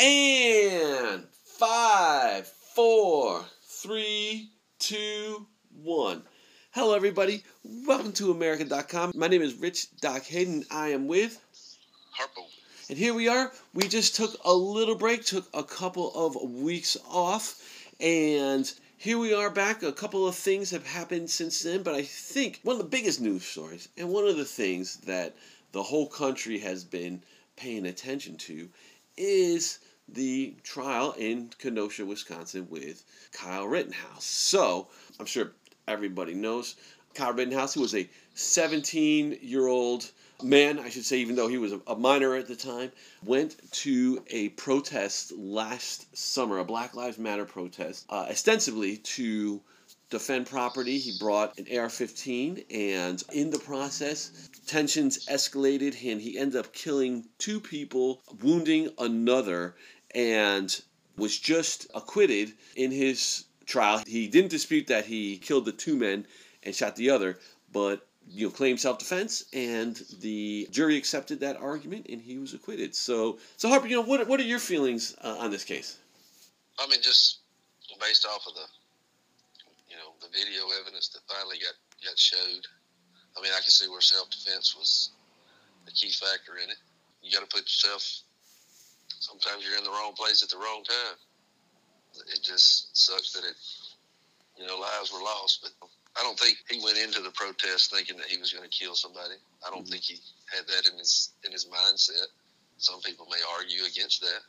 And five, four, three, two, one. Hello, everybody. Welcome to America.com. My name is Rich Doc Hayden. I am with Harpo. And here we are. We just took a little break, took a couple of weeks off, and here we are back. A couple of things have happened since then, but I think one of the biggest news stories, and one of the things that the whole country has been paying attention to, is the trial in Kenosha, Wisconsin with Kyle Rittenhouse. So, I'm sure everybody knows Kyle Rittenhouse. He was a 17 year old man, I should say, even though he was a minor at the time, went to a protest last summer, a Black Lives Matter protest, uh, ostensibly to defend property. He brought an AR 15, and in the process, tensions escalated, and he ended up killing two people, wounding another, and was just acquitted in his trial. He didn't dispute that he killed the two men and shot the other, but you know claimed self-defense and the jury accepted that argument and he was acquitted so so Harpo you know what, what are your feelings uh, on this case I mean, just based off of the, you know, the video evidence that finally got got showed. I mean, I can see where self defense was a key factor in it. You got to put yourself. Sometimes you're in the wrong place at the wrong time. It just sucks that it, you know, lives were lost. But I don't think he went into the protest thinking that he was going to kill somebody. I don't think he had that in his in his mindset. Some people may argue against that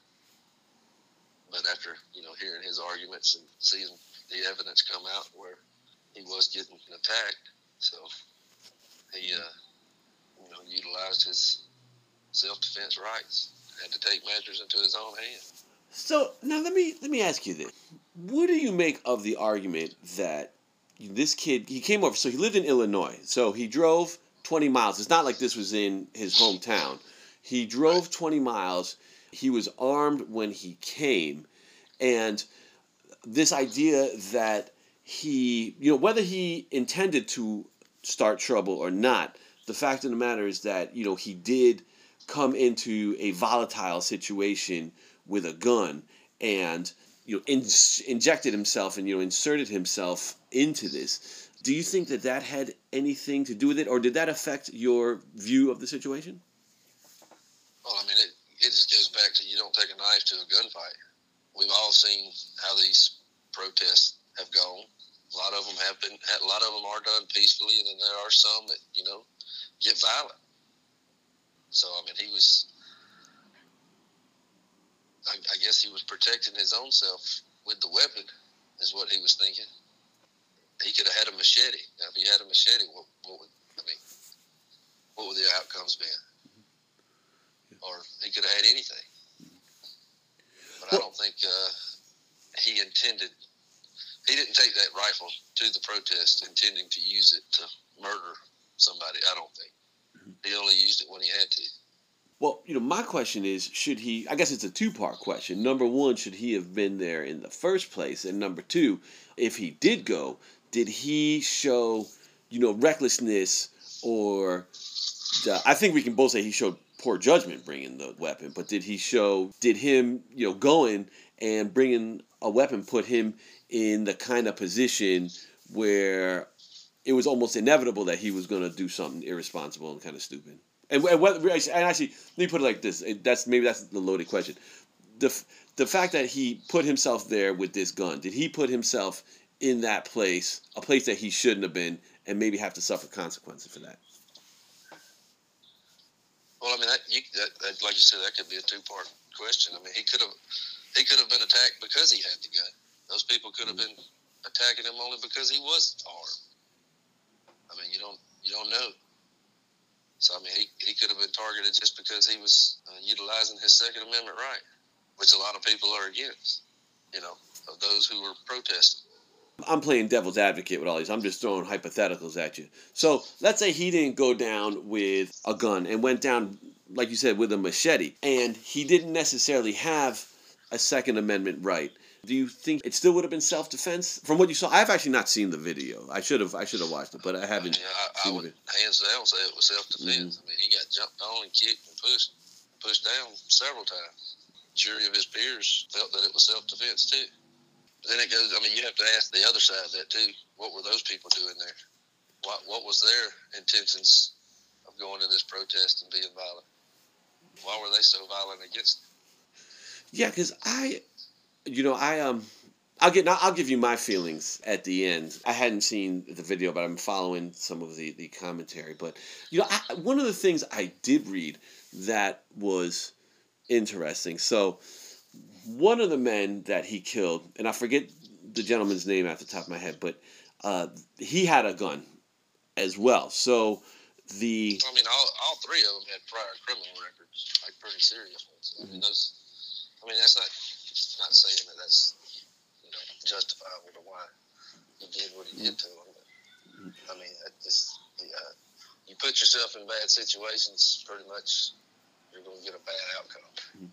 but after you know hearing his arguments and seeing the evidence come out where he was getting attacked, so he uh, you know utilized his self defense rights, had to take measures into his own hands. so now let me let me ask you this. What do you make of the argument that this kid he came over so he lived in illinois. So he drove 20 miles. It's not like this was in his hometown. He drove 20 miles. He was armed when he came. And this idea that he you know whether he intended to start trouble or not the fact of the matter is that you know he did come into a volatile situation with a gun and you know in, injected himself and you know inserted himself into this do you think that that had anything to do with it or did that affect your view of the situation Well, I mean, it, it just goes back to you don't take a knife to a gunfight. We've all seen how these protests have gone. A lot of them have been. A lot of them are done peacefully, and then there are some that you know get violent. So I mean, he was. I, I guess he was protecting his own self with the weapon, is what he was thinking. He could have had a machete. Now, if he had a machete, what, what would I mean? What would the outcomes been? Or he could have had anything. But I don't think uh, he intended. He didn't take that rifle to the protest intending to use it to murder somebody. I don't think. He only used it when he had to. Well, you know, my question is should he, I guess it's a two part question. Number one, should he have been there in the first place? And number two, if he did go, did he show, you know, recklessness or I think we can both say he showed poor judgment bringing the weapon, but did he show, did him, you know, going and bringing a weapon put him in the kind of position where it was almost inevitable that he was going to do something irresponsible and kind of stupid? And, and whether and actually, let me put it like this: that's maybe that's the loaded question. The the fact that he put himself there with this gun, did he put himself in that place, a place that he shouldn't have been, and maybe have to suffer consequences for that? Well, I mean, that, you, that, that like you said, that could be a two part question. I mean, he could have he could have been attacked because he had the gun. Those people could have mm-hmm. been attacking him only because he was armed. You don't you don't know. So I mean, he, he could have been targeted just because he was uh, utilizing his Second Amendment right, which a lot of people are against. You know, of those who were protesting. I'm playing devil's advocate with all these. I'm just throwing hypotheticals at you. So let's say he didn't go down with a gun and went down, like you said, with a machete, and he didn't necessarily have a Second Amendment right. Do you think it still would have been self defense? From what you saw, I've actually not seen the video. I should have. I should have watched it, but I haven't. Yeah, I, I seen would it. hands down say it was self defense. Mm-hmm. I mean, he got jumped on and kicked and pushed pushed down several times. jury of his peers felt that it was self defense too. But then it goes. I mean, you have to ask the other side of that too. What were those people doing there? What What was their intentions of going to this protest and being violent? Why were they so violent against? It? Yeah, because I, you know, I um. I'll get. I'll give you my feelings at the end. I hadn't seen the video, but I'm following some of the, the commentary. But you know, I, one of the things I did read that was interesting. So, one of the men that he killed, and I forget the gentleman's name at the top of my head, but uh, he had a gun as well. So the I mean, all, all three of them had prior criminal records, like pretty serious ones. I mean, those. I mean, that's not not saying that that's you know justifiable to why he did what he did to them. But, I mean, just uh, you put yourself in bad situations, pretty much you're going to get a bad outcome.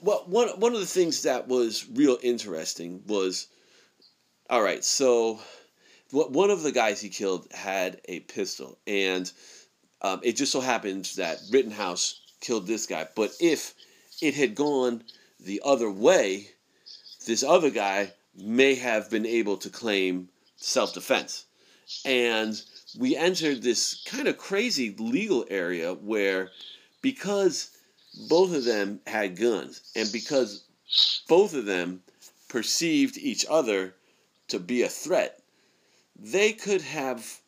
Well, one one of the things that was real interesting was, all right, so one of the guys he killed had a pistol, and um, it just so happens that Rittenhouse killed this guy. But if it had gone the other way, this other guy may have been able to claim self defense, and we entered this kind of crazy legal area where because both of them had guns and because both of them perceived each other to be a threat, they could have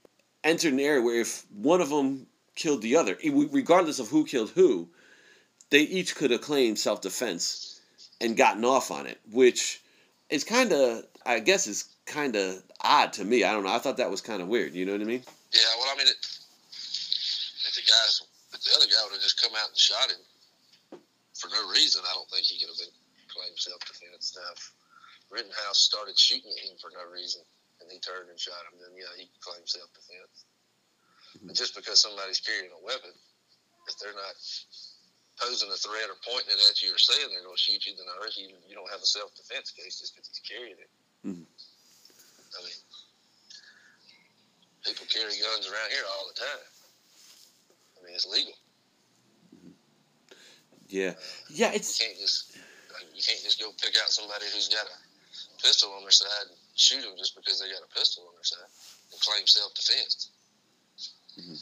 entered an area where if one of them killed the other, regardless of who killed who, they each could have claimed self defense and gotten off on it, which is kind of, I guess, is kind of odd to me. I don't know. I thought that was kind of weird. You know what I mean? Yeah. Well, I mean, it, if the guys, if the other guy would have just come out and shot him for no reason, I don't think he could have been claimed self defense. Now, if Rittenhouse started shooting at him for no reason and he turned and shot him, then yeah, he could claim self defense. Mm-hmm. But just because somebody's carrying a weapon, if they're not posing a threat or pointing it at you or saying they're going to shoot you, then I you, you don't have a self defense case just because he's carrying it. Mm-hmm. I mean, people carry guns around here all the time. I mean, it's legal. Yeah, yeah. It's you can't just you can't just go pick out somebody who's got a pistol on their side and shoot them just because they got a pistol on their side and claim self defense. Mm-hmm.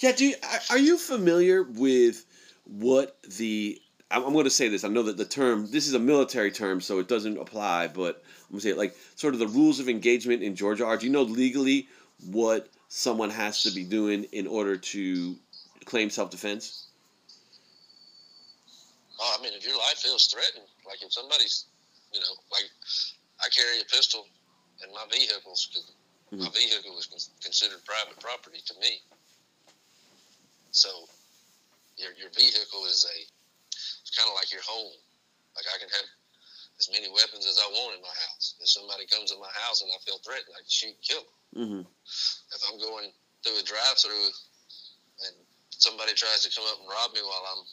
Yeah. Do you, are you familiar with what the I'm, going to say this. I know that the term this is a military term, so it doesn't apply. But I'm going to say it like sort of the rules of engagement in Georgia are. Do you know legally what someone has to be doing in order to claim self defense? Oh, I mean, if your life feels threatened, like if somebody's, you know, like I carry a pistol in my vehicles because mm-hmm. my vehicle is considered private property to me. So your your vehicle is a it's kind of like your home. Like I can have as many weapons as I want in my house. If somebody comes in my house and I feel threatened, I can shoot and kill them. Mm-hmm. If I'm going through a drive-through and somebody tries to come up and rob me while I'm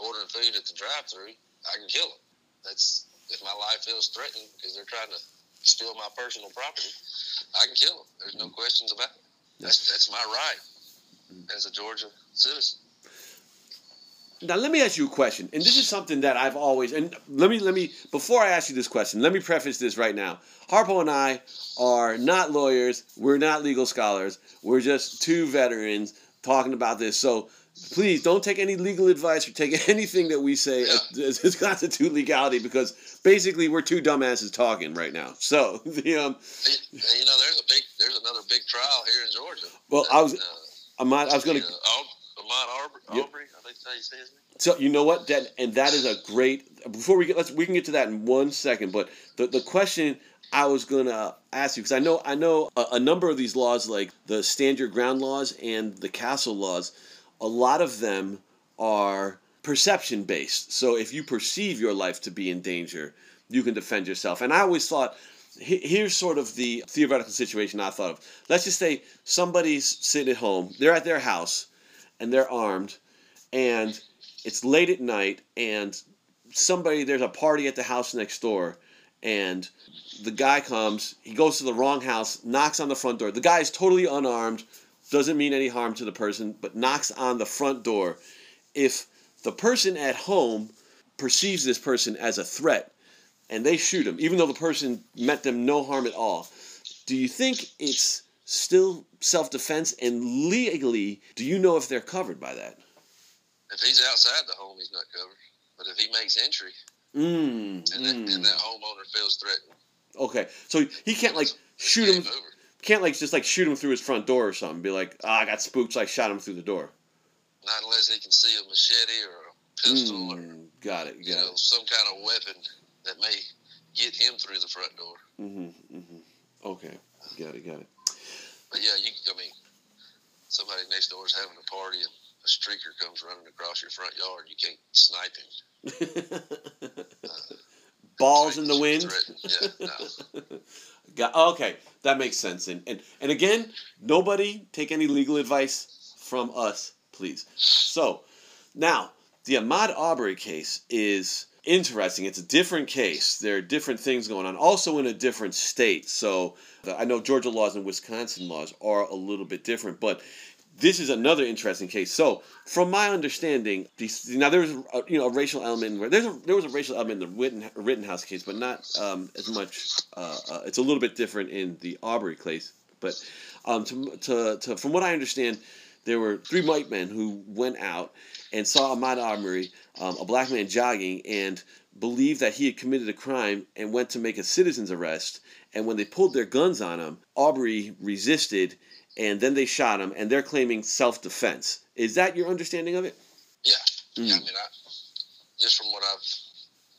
ordering food at the drive-through, I can kill them. That's if my life feels threatened because they're trying to steal my personal property, I can kill them. There's no questions about it. That's that's my right as a Georgia citizen. Now let me ask you a question, and this is something that I've always and let me let me before I ask you this question, let me preface this right now. Harpo and I are not lawyers. We're not legal scholars. We're just two veterans talking about this. So please don't take any legal advice or take anything that we say yeah. as, as, constitute legality because basically we're two dumbasses talking right now. So the um, you know, there's a big, there's another big trial here in Georgia. Well, I was, uh, Ahmaud, I was going to. Uh, Arbery, yep. I think that's you. So you know what, that and that is a great. Before we get, let's we can get to that in one second. But the the question I was gonna ask you because I know I know a, a number of these laws, like the stand your ground laws and the castle laws a lot of them are perception based. So if you perceive your life to be in danger, you can defend yourself. And I always thought, here's sort of the theoretical situation I thought of. Let's just say somebody's sitting at home, they're at their house, and they're armed, and it's late at night, and somebody, there's a party at the house next door, and the guy comes, he goes to the wrong house, knocks on the front door. The guy is totally unarmed, doesn't mean any harm to the person, but knocks on the front door. If the person at home perceives this person as a threat and they shoot him, even though the person meant them no harm at all, do you think it's still self defense? And legally, do you know if they're covered by that? If he's outside the home, he's not covered. But if he makes entry Mm, and, that, mm. and that homeowner feels threatened, Okay, so he can't like shoot him. over. Can't like just like shoot him through his front door or something. Be like, ah, I got spooked, so I shot him through the door. Not unless he can see a machete or a pistol or Mm, got it. you Got know some kind of weapon that may get him through the front door. Mm-hmm, mm-hmm. Okay, got it. Got it. But yeah, you I mean, somebody next door is having a party and a streaker comes running across your front yard. You can't snipe him. Balls in the wind. Yeah, no. Got, okay, that makes sense. And, and and again, nobody take any legal advice from us, please. So, now the Ahmaud Arbery case is interesting. It's a different case. There are different things going on, also in a different state. So, I know Georgia laws and Wisconsin laws are a little bit different, but this is another interesting case. So, from my understanding, these, now there was a, you know a racial element. Where there's a, there was a racial element in the Rittenhouse case, but not um, as much. Uh, uh, it's a little bit different in the Arbery case. But um, to, to, to from what I understand, there were three white men who went out and saw Ahmaud Arbery, um, a black man jogging, and believed that he had committed a crime and went to make a citizen's arrest. And when they pulled their guns on him, Arbery resisted, and then they shot him. And they're claiming self-defense. Is that your understanding of it? Yeah. Mm. Yeah, I mean, I, just from what I've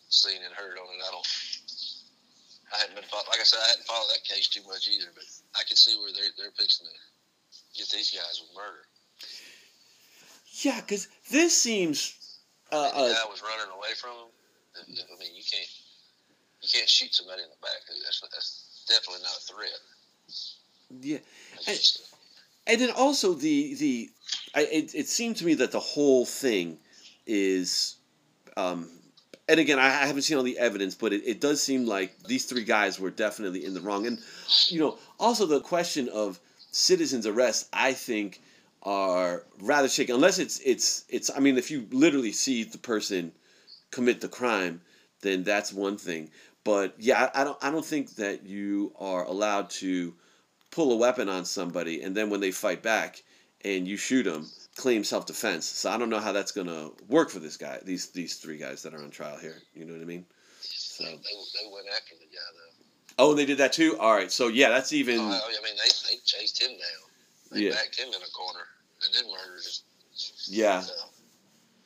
seen and heard on it, I don't. I hadn't been follow, like I said, I hadn't followed that case too much either, but I can see where they're they're fixing to get these guys with murder. Yeah, because this seems. Uh, the uh, guy was running away from him. I I mean, you can't you can't shoot somebody in the back. That's that's definitely not a threat. Yeah, And- and then also the the, I, it it seemed to me that the whole thing is, um, and again I I haven't seen all the evidence, but it, it does seem like these three guys were definitely in the wrong, and you know also the question of citizens arrest I think are rather shaky. Unless it's it's it's I mean if you literally see the person commit the crime, then that's one thing. But yeah, I, I don't I don't think that you are allowed to pull a weapon on somebody and then when they fight back and you shoot them, claim self defense. So I don't know how that's gonna work for this guy. These these three guys that are on trial here. You know what I mean? So they, they went after the guy though. oh, they did that too. All right. So yeah, that's even Oh, I mean, they, they chased him down. They Yeah. backed him in a corner and then murdered him. yeah So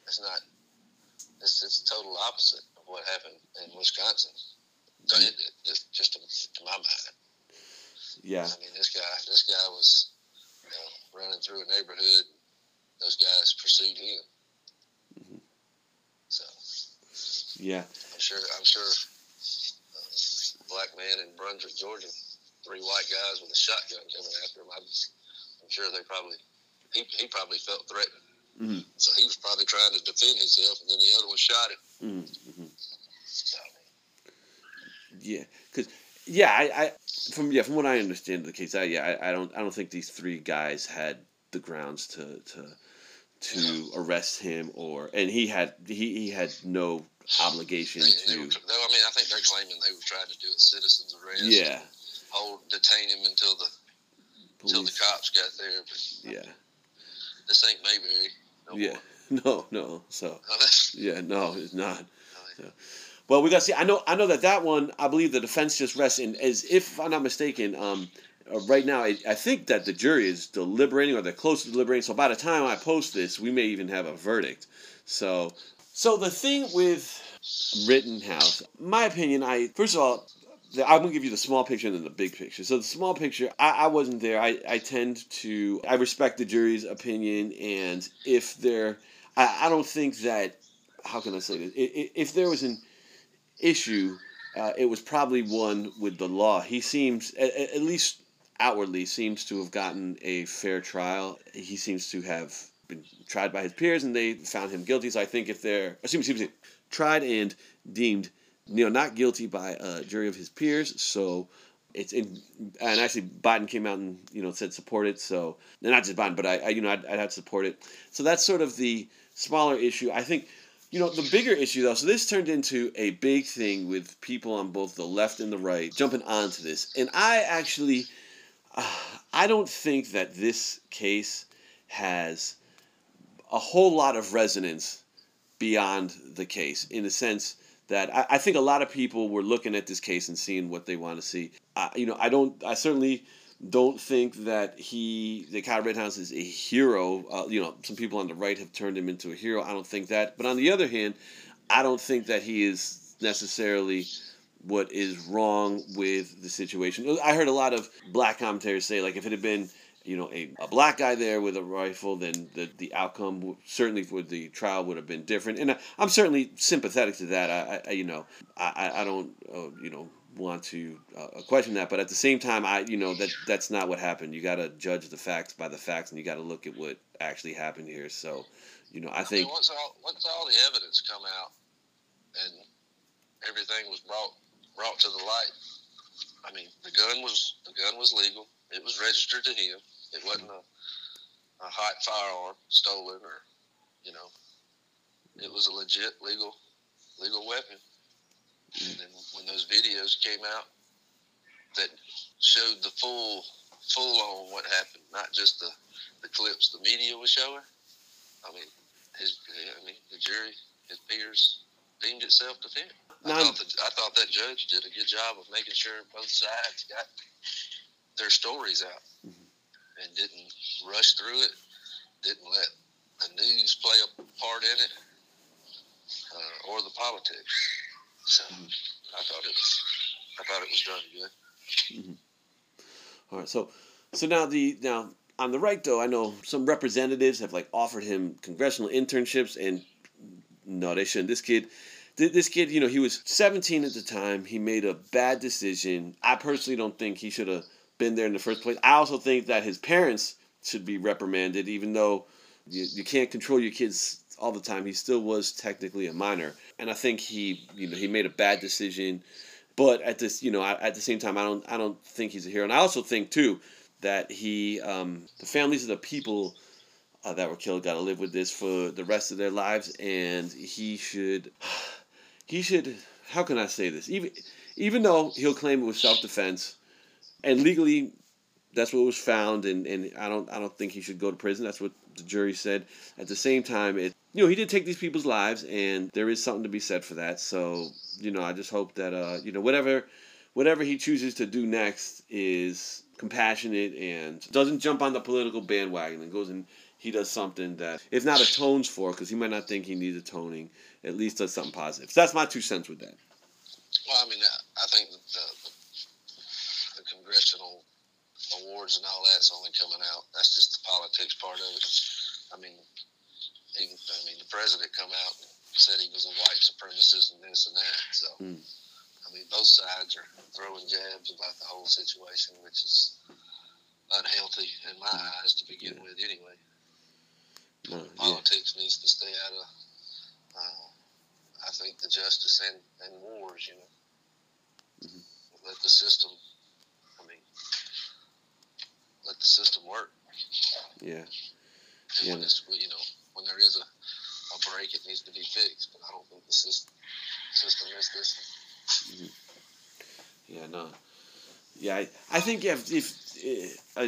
it's not. It's it's total opposite of what happened in Wisconsin. So it, it, just just to, to my mind, yeah I mean, this guy this guy was you know, running through a neighborhood. Those guys pursued him. Mhm. So yeah I'm sure I'm sure uh, black man in Brunswick, Georgia, three white guys with a shotgun coming after him. I'm, I'm sure they probably he, he probably felt threatened. Mhm. So he was probably trying to defend himself, and then the other one shot him. mm-hmm. So, yeah because yeah I, I from yeah from what I understand of the case I yeah I, I don't I don't think these three guys had the grounds to to to arrest him or and he had he, he had no obligation they, they were, to I mean, I think they're claiming they were trying to do a citizen's arrest. yeah Hold, detain him until the until the cops got there. But yeah this ain't Mayberry. No yeah no no so yeah no it's not so, well we got to see I know I know that that one I believe the defense just rests in as if I'm not mistaken um uh, right now I, I think that the jury is deliberating or they're close to deliberating so by the time I post this we may even have a verdict so so the thing with Rittenhouse my opinion I first of all I'm gonna give you the small picture and then the big picture. So the small picture, I, I wasn't there. I, I tend to I respect the jury's opinion, and if they're, I, I don't think that how can I say this? If there was an issue, uh, it was probably one with the law. He seems, at, at least outwardly, seems to have gotten a fair trial. He seems to have been tried by his peers, and they found him guilty. So I think if they're, excuse me, excuse me, tried and deemed, you know, not guilty by a jury of his peers, so it's in, and actually Biden came out and you know said support it. So not just Biden, but I, I you know I'd, I'd have to support it. So that's sort of the smaller issue. I think You know, the bigger issue though, so this turned into a big thing with people on both the left and the right jumping onto this. And I actually, uh, I don't think that this case has a whole lot of resonance beyond the case in the sense that I, I think a lot of people were looking at this case and seeing what they want to see. Uh, you know, I don't, I certainly don't think that he, that Kyle Rittenhouse is a hero. Uh, you know, some people on the right have turned him into a hero. I don't think that. But on the other hand, I don't think that he is necessarily what is wrong with the situation. I heard a lot of black commentators say, like, if it had been you know, a, a black guy there with a rifle, then the, the outcome certainly for the trial would have been different. And I, am certainly sympathetic to that. I, I you know, I, I don't, uh, you know, want to uh, question that, but at the same time, I, you know, that that's not what happened. You got to judge the facts by the facts, and you got to look at what actually happened here. So, you know, I, I think mean, once all once all the evidence come out and everything was brought brought to the light, I mean, the gun was the gun was legal. It was registered to him. It wasn't a, a hot firearm stolen or, you know, it was a legit legal legal weapon. And then when those videos came out that showed the full full on what happened, not just the, the clips the media was showing. I mean, his I mean the jury, his peers deemed it self defense. I thought, the, I thought that judge did a good job of making sure both sides got their stories out mm-hmm. and didn't rush through it, didn't let the news play a part in it uh, or the politics. So. I thought it was I thought it was done good. Mm-hmm. All right, so so now the now on the right though, I know some representatives have like offered him congressional internships, and no, they shouldn't. This kid this kid, you know, he was 17 at the time. He made a bad decision. I personally don't think he should have been there in the first place. I also think that his parents should be reprimanded, even though you, you can't control your kids all the time. He still was technically a minor, and I think he, you know, he made a bad decision. But at this, you know, at the same time, I don't, I don't think he's a hero. And I also think too that he, um, the families of the people uh, that were killed got to live with this for the rest of their lives, and he should, he should. How can I say this? Even, even though he'll claim it was self defense and legally that's what was found and, and I don't I don't think he should go to prison. That's what the jury said. At the same time, it you know, he did take these people's lives and there is something to be said for that. So, you know, I just hope that uh, you know, whatever whatever he chooses to do next is compassionate and doesn't jump on the political bandwagon and goes and he does something that if not atones for because he might not think he needs atoning at least does something positive so that's my two cents with that well i mean i think the, congressional awards and all that's only coming out. That's just the politics part of it. I mean, even I mean the president come out and said he was a white supremacist and this and that. So mm. I mean both sides are throwing jabs about the whole situation, which is unhealthy in my hmm. eyes to begin yeah. with anyway. No, politics yeah. needs to stay out of uh, I think the justice and, and wars, you know. Mm-hmm. Let the system I mean, let the system work. Yeah. And yeah. when it's, you know, when there is a, a break, it needs to be fixed. But I don't think the system system is this. Mm-hmm. Yeah. No. Yeah. I, I think if if uh,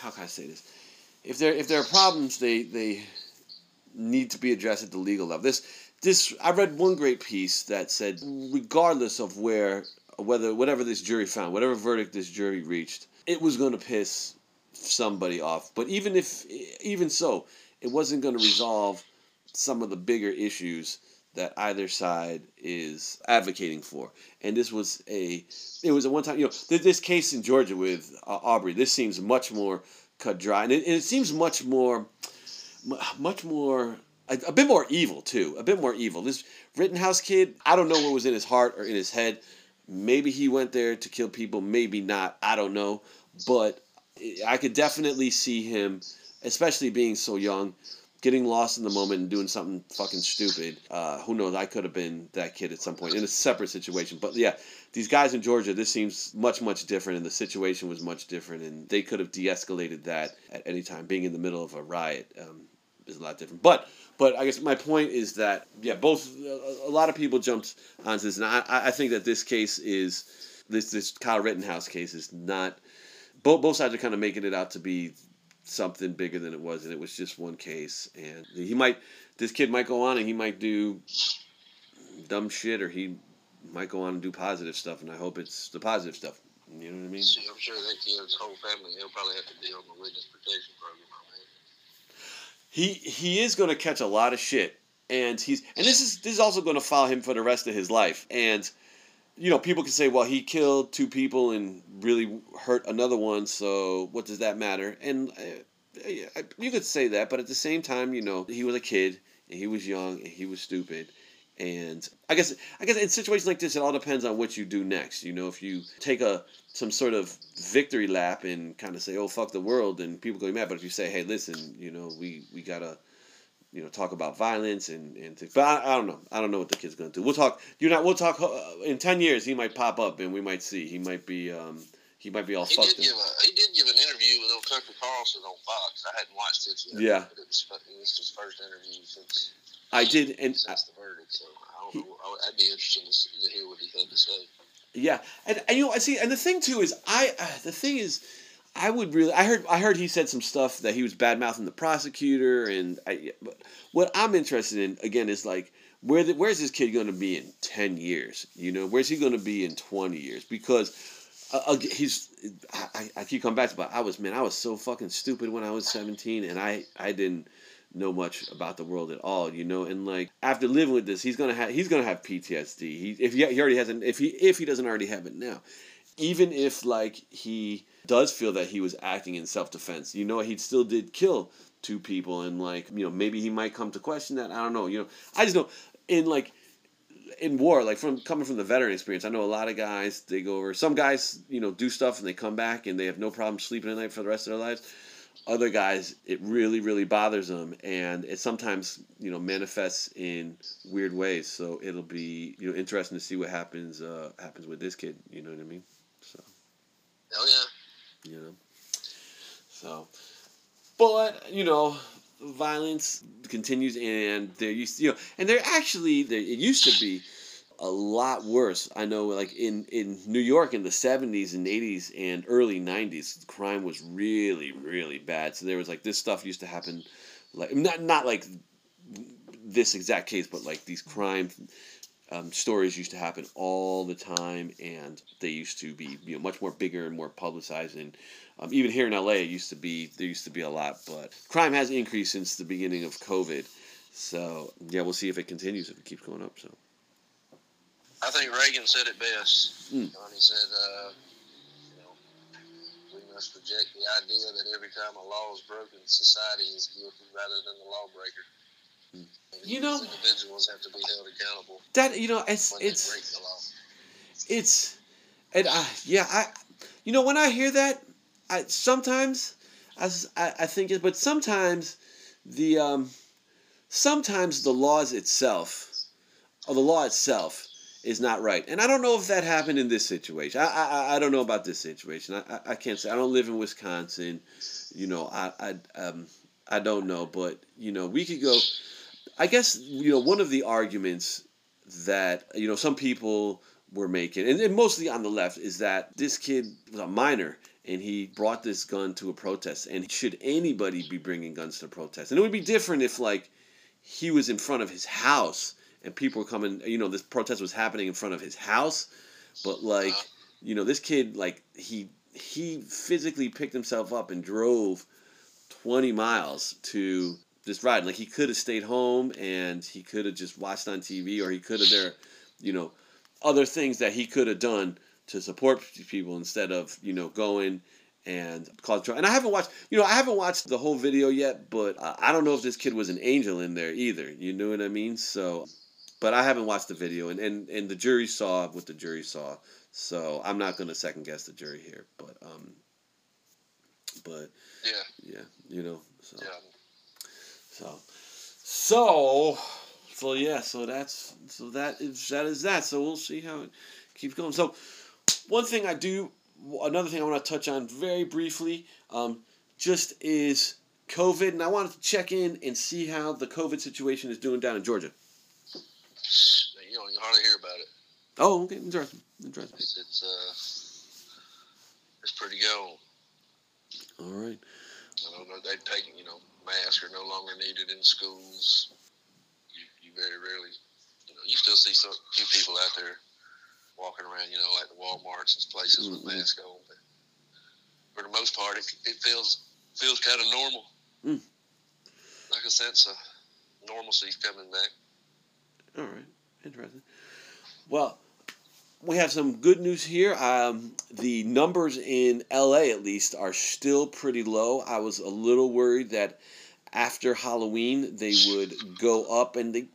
how can I say this? If there if there are problems, they they need to be addressed at the legal level. This this I read one great piece that said regardless of where whether whatever this jury found, whatever verdict this jury reached, it was going to piss somebody off. But even if, even so, it wasn't going to resolve some of the bigger issues that either side is advocating for. And this was a, it was a one time, you know, this case in Georgia with uh, Arbery, this seems much more cut dry. And it, and it seems much more, much more, a, a, bit more evil too. A bit more evil. This Rittenhouse kid, I don't know what was in his heart or in his head. Maybe he went there to kill people, maybe not. I don't know. But I could definitely see him, especially being so young, getting lost in the moment and doing something fucking stupid. Uh, who knows? I could have been that kid at some point in a separate situation. But yeah, these guys in Georgia, this seems much, much different, and the situation was much different, and they could have de escalated that at any time, being in the middle of a riot. Um, is a lot different. But but I guess my point is that yeah, both a, lot of people jumped onto this, and I I think that this case is this this Kyle Rittenhouse case is not. Both both sides are kind of making it out to be something bigger than it was, and it was just one case. And he might this kid might go on and he might do dumb shit, or he might go on and do positive stuff, and I hope it's the positive stuff. You know what I mean? See, I'm sure that kid's whole family, he'll probably have to be on the witness protection program. He he is going to catch a lot of shit, and he's and this is this is also going to follow him for the rest of his life. And you know, people can say, well, he killed two people and really hurt another one, so what does that matter? And uh, you could say that, but at the same time, you know, he was a kid and he was young and he was stupid and I guess I guess in situations like this, it all depends on what you do next. You know, if you take a some sort of victory lap and kind of say, "Oh fuck the world," and people go mad. But if you say, "Hey, listen, you know, we we gotta." You know, talk about violence and and things. But I, I don't know. I don't know what the kid's gonna do. We'll talk. You know, we'll talk. Uh, in ten years, he might pop up, and we might see. He might be. Um, he might be all he fucked. Did give a, he did give an interview with old Tucker Carlson on Fox. I hadn't watched it yet. Yeah. But it was, it was his first interview since. I did, and since the verdict. So I don't know. I'd be interested to hear what he had to say. Yeah, and, and you know, I see, and the thing too is, I uh, the thing is, I would really, I heard, I heard he said some stuff that he was bad mouthing the prosecutor, and I, what I'm interested in again is like, where the, where's this kid going to be in ten years? You know, where's he going to be in twenty years? Because uh, he's, I, I keep coming back to, but I was man, I was so fucking stupid when I was seventeen, and I, I didn't know much about the world at all, you know. And like after living with this, he's gonna have he's gonna have PTSD. He if he, he already hasn't if he if he doesn't already have it now, even if like he does feel that he was acting in self defense, you know, he still did kill two people, and like you know maybe he might come to question that. I don't know. You know, I just know in like in war, like from coming from the veteran experience, I know a lot of guys. They go over. Some guys, you know, do stuff and they come back and they have no problem sleeping at night for the rest of their lives other guys it really really bothers them and it sometimes you know manifests in weird ways so it'll be you know interesting to see what happens uh happens with this kid you know what i mean so oh yeah so but you know violence continues and there used you know and there actually there it used to be a lot worse. I know, like in in New York in the seventies and eighties and early nineties, crime was really really bad. So there was like this stuff used to happen, like not not like this exact case, but like these crime um, stories used to happen all the time, and they used to be you know much more bigger and more publicized. And um, even here in LA, it used to be there used to be a lot, but crime has increased since the beginning of COVID. So yeah, we'll see if it continues if it keeps going up. So. I think Reagan said it best Mm. when he said, uh, you know, we must reject the idea that every time a law is broken, society is guilty rather than the lawbreaker. You know- individuals have to be held accountable That you know, it's it's the law. it's and I yeah I you know when I hear that I sometimes I I think it but sometimes the um sometimes the laws itself or the law itself is not right. And I don't know if that happened in this situation. I I, I don't know about this situation. I, I, I can't say. I don't live in Wisconsin. You know I I um I don't know. But you know we could go I guess you know one of the arguments that you know some people were making, and, and mostly on the left, is that this kid was a minor and he brought this gun to a protest. And should anybody be bringing guns to protests? And it would be different if like he was in front of his house and people were coming. You know, this protest was happening in front of his house, but like you know, this kid like he he physically picked himself up and drove twenty miles to this ride. Like he could have stayed home and he could have just watched on TV, or he could have there, you know, other things that he could have done to support people instead of you know going and cause trouble. And I haven't watched, you know, I haven't watched the whole video yet, but uh, I don't know if this kid was an angel in there either. You know what I mean? So, but I haven't watched the video, and and and the jury saw what the jury saw. So I'm not gonna second guess the jury here, but um, but Yeah, yeah, you know, so. yeah. So, so, so yeah. So that's so that is that is that. So we'll see how it keeps going. So, one thing I do, another thing I want to touch on very briefly, um, just is COVID, and I wanted to check in and see how the COVID situation is doing down in Georgia. You don't hardly hear about it. Oh, okay, interesting. Interesting. It's it's uh, it's pretty gone. All right. I don't know. They've taken you know masks are no longer needed in schools. You, you very rarely, you know, you still see some few people out there walking around, you know, like the WalMarts and places with Mhm. masks on. But for the most part, it, it feels feels kind of normal. Mm. Like a sense of normalcy coming back. All right, interesting. Well, we have some good news here. Um, the numbers in LA, at least, are still pretty low. I was a little worried that after Halloween they would go up, and they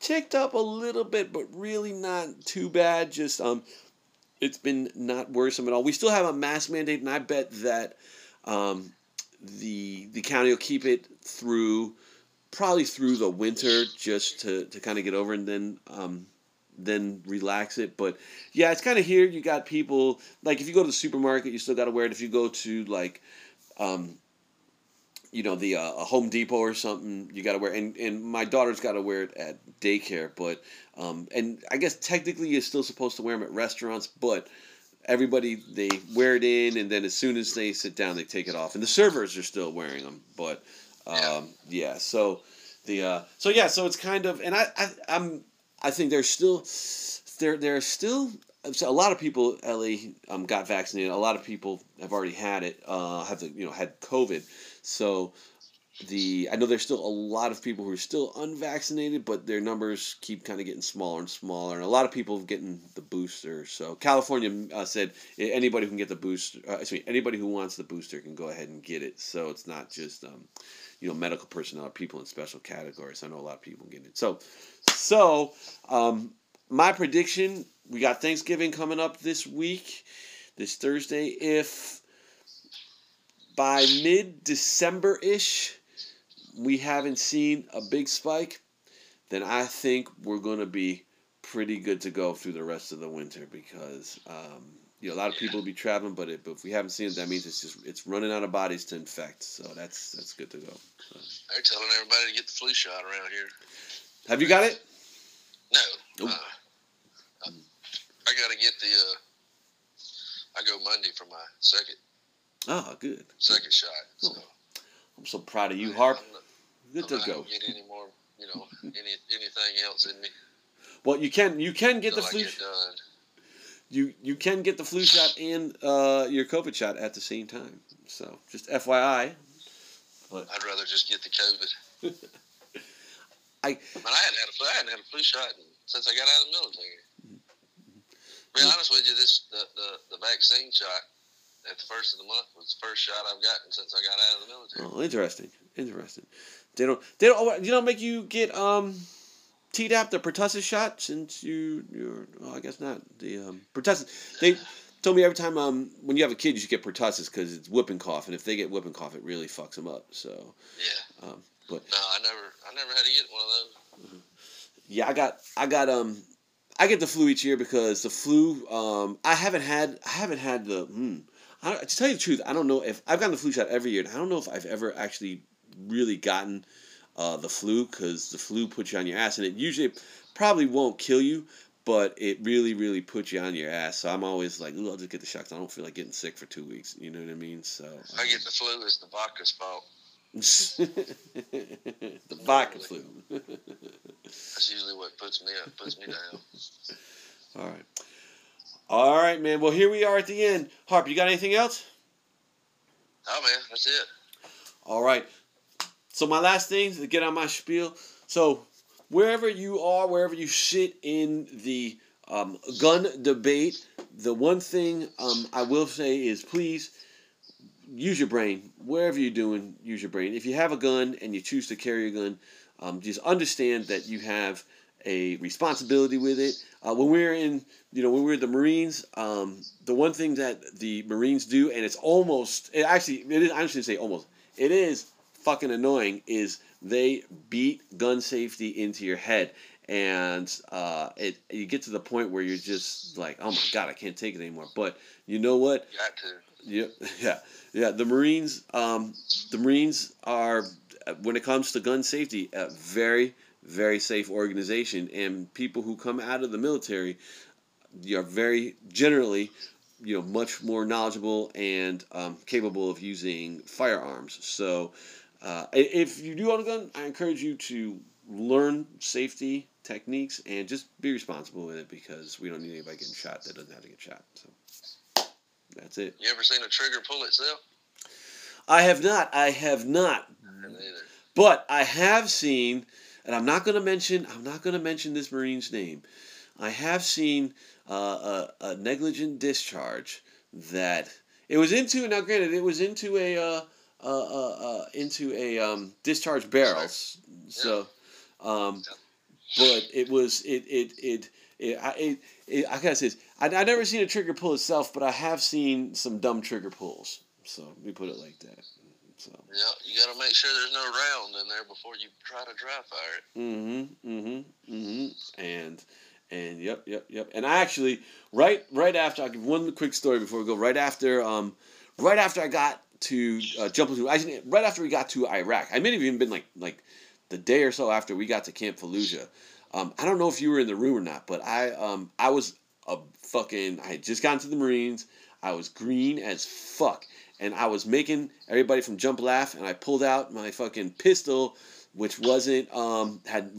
ticked up a little bit, but really not too bad. Just um, it's been not worrisome at all. We still have a mask mandate, and I bet that um, the the county will keep it through probably through the winter just to, to kind of get over and then um, then relax it. But yeah, it's kind of here. You got people like if you go to the supermarket, you still got to wear it. If you go to like, um, you know, the uh, Home Depot or something, you got to wear. And and my daughter's got to wear it at daycare. But um, and I guess technically you're still supposed to wear them at restaurants, but. Everybody they wear it in, and then as soon as they sit down, they take it off. And the servers are still wearing them, but um, yeah. So the uh, so yeah. So it's kind of, and I, I I'm I think there's still there there's still so a lot of people LA um, got vaccinated. A lot of people have already had it. Uh, have the, you know had COVID. So the I know there's still a lot of people who are still unvaccinated, but their numbers keep kind of getting smaller and smaller, and a lot of people getting the booster. So California uh, said anybody who can get the booster, uh, excuse me, anybody who wants the booster can go ahead and get it. So it's not just um, you know medical personnel people in special categories. I know a lot of people getting it. So so um, my prediction: we got Thanksgiving coming up this week, this Thursday. If by mid December ish, we haven't seen a big spike, then I think we're going to be pretty good to go through the rest of the winter because um, you know a lot of people will be traveling, but, it, but if we haven't seen it, that means it's just it's running out of bodies to infect. So that's that's good to go. So. They're telling everybody to get the flu shot around here. Have you got it? No. Nope. Uh, I, I got to get the. Uh, I go Monday for my second Oh, good. second shot. So I'm so proud of you, Harp. Not, Good I'm to go. get any more. You know, any anything else in me Well, you can you can get the flu get done. You you can get the flu shot and uh, your COVID shot at the same time. So just FYI. But. I'd rather just get the COVID. I- I mean, I hadn't had a flu. I hadn't had a flu shot since I got out of the military. Be honest with you, this the, the, the vaccine shot at the first of the month was the first shot I've gotten since I got out of the military. Oh, interesting, interesting. They don't they don't oh, you don't make you get um Tdap the pertussis shot since you you're well, I guess not the um pertussis they told me every time um when you have a kid you should get pertussis because it's whooping cough and if they get whooping cough it really fucks them up so Yeah. um but No, I never, I never had to get one of those. Yeah, I got I got um I get the flu each year because the flu um I haven't had I haven't had the hmm I, to tell you the truth I don't know if I've gotten the flu shot every year and I don't know if I've ever actually really gotten uh, the flu because the flu puts you on your ass and it usually probably won't kill you but it really really puts you on your ass so I'm always like "Ooh, I'll just get the shots I don't feel like getting sick for two weeks you know what I mean so I get the flu, it's the vodka's fault. the vodka flu That's usually what puts me up, puts me down. All right. All right, man. Well, here we are at the end. Harp, you got anything else? Oh man, that's it. All right. So my last thing to get on my spiel. So wherever you are, wherever you sit in the um, gun debate, the one thing um, I will say is please use your brain. Wherever you're doing, use your brain. If you have a gun and you choose to carry a gun, um, just understand that you have a responsibility with it. Uh, when we're in, you know, when we're the Marines, um, the one thing that the Marines do, and it's almost, it actually, it is, I shouldn't say almost, it is fucking annoying, is they beat gun safety into your head. and uh, it you get to the point where you're just like, oh my god, I can't take it anymore. But you know what? Got to. Yeah, yeah, yeah. The Marines, um, the Marines are when it comes to gun safety, a very very safe organization, and people who come out of the military are very generally you know much more knowledgeable and um, capable of using firearms. So, uh, if you do own a gun, I encourage you to learn safety techniques and just be responsible with it because we don't need anybody getting shot that doesn't have to get shot. So, that's it. You ever seen a trigger pull itself? I have not. I have not. But I have seen, and I'm not going to mention. I'm not going to mention this Marine's name. I have seen uh, a, a, negligent discharge that it was into. Now, granted, it was into a uh, uh, uh, uh into a um, discharge barrels. So, um, but it was it it it. It, I, it, it, I gotta say this. I, I never seen a trigger pull itself, but I have seen some dumb trigger pulls. So we put it like that. So yeah, you got to make sure there's no round in there before you try to dry fire it. Mm-hmm. Mm-hmm. Mm-hmm. And and yep, yep, yep. And I actually right right after I'll give one quick story before we go. Right after um, right after I got to uh, jump into right after we got to Iraq. I may have even been like like the day or so after we got to Camp Fallujah. Um, I don't know if you were in the room or not, but I um I was a fucking I had just gotten to the Marines. I was green as fuck, and I was making everybody from jump laugh, and I pulled out my fucking pistol, which wasn't um had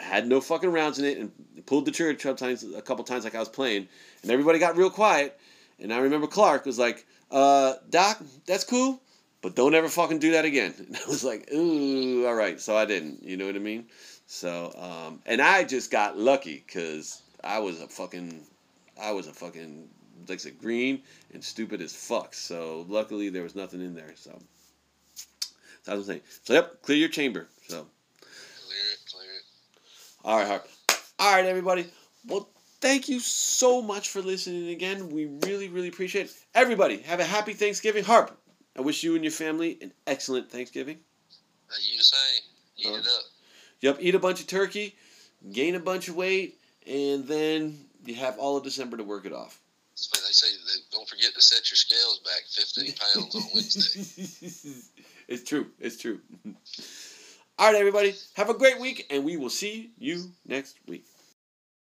had no fucking rounds in it and pulled the trigger a couple times, a couple times like I was playing, and everybody got real quiet. And I remember Clark was like, uh, "Doc, that's cool, but don't ever fucking do that again." And I was like, "Ooh, all right." So I didn't. You know what I mean? So, um, and I just got lucky because I was a fucking, I was a fucking like I said, green and stupid as fuck. So luckily there was nothing in there. So. So I was saying. So yep, clear your chamber. So. Clear it, clear it. All right, Harp. All right, everybody. Well, thank you so much for listening again. We really, really appreciate it. Everybody, have a happy Thanksgiving. Harp, I wish you and your family an excellent Thanksgiving. You the same. Eat uh, it up. Yep, eat a bunch of turkey, gain a bunch of weight, and then you have all of December to work it off. They say don't forget to set your scales back 15 pounds on Wednesday. it's true. It's true. All right, everybody. Have a great week, and we will see you next week.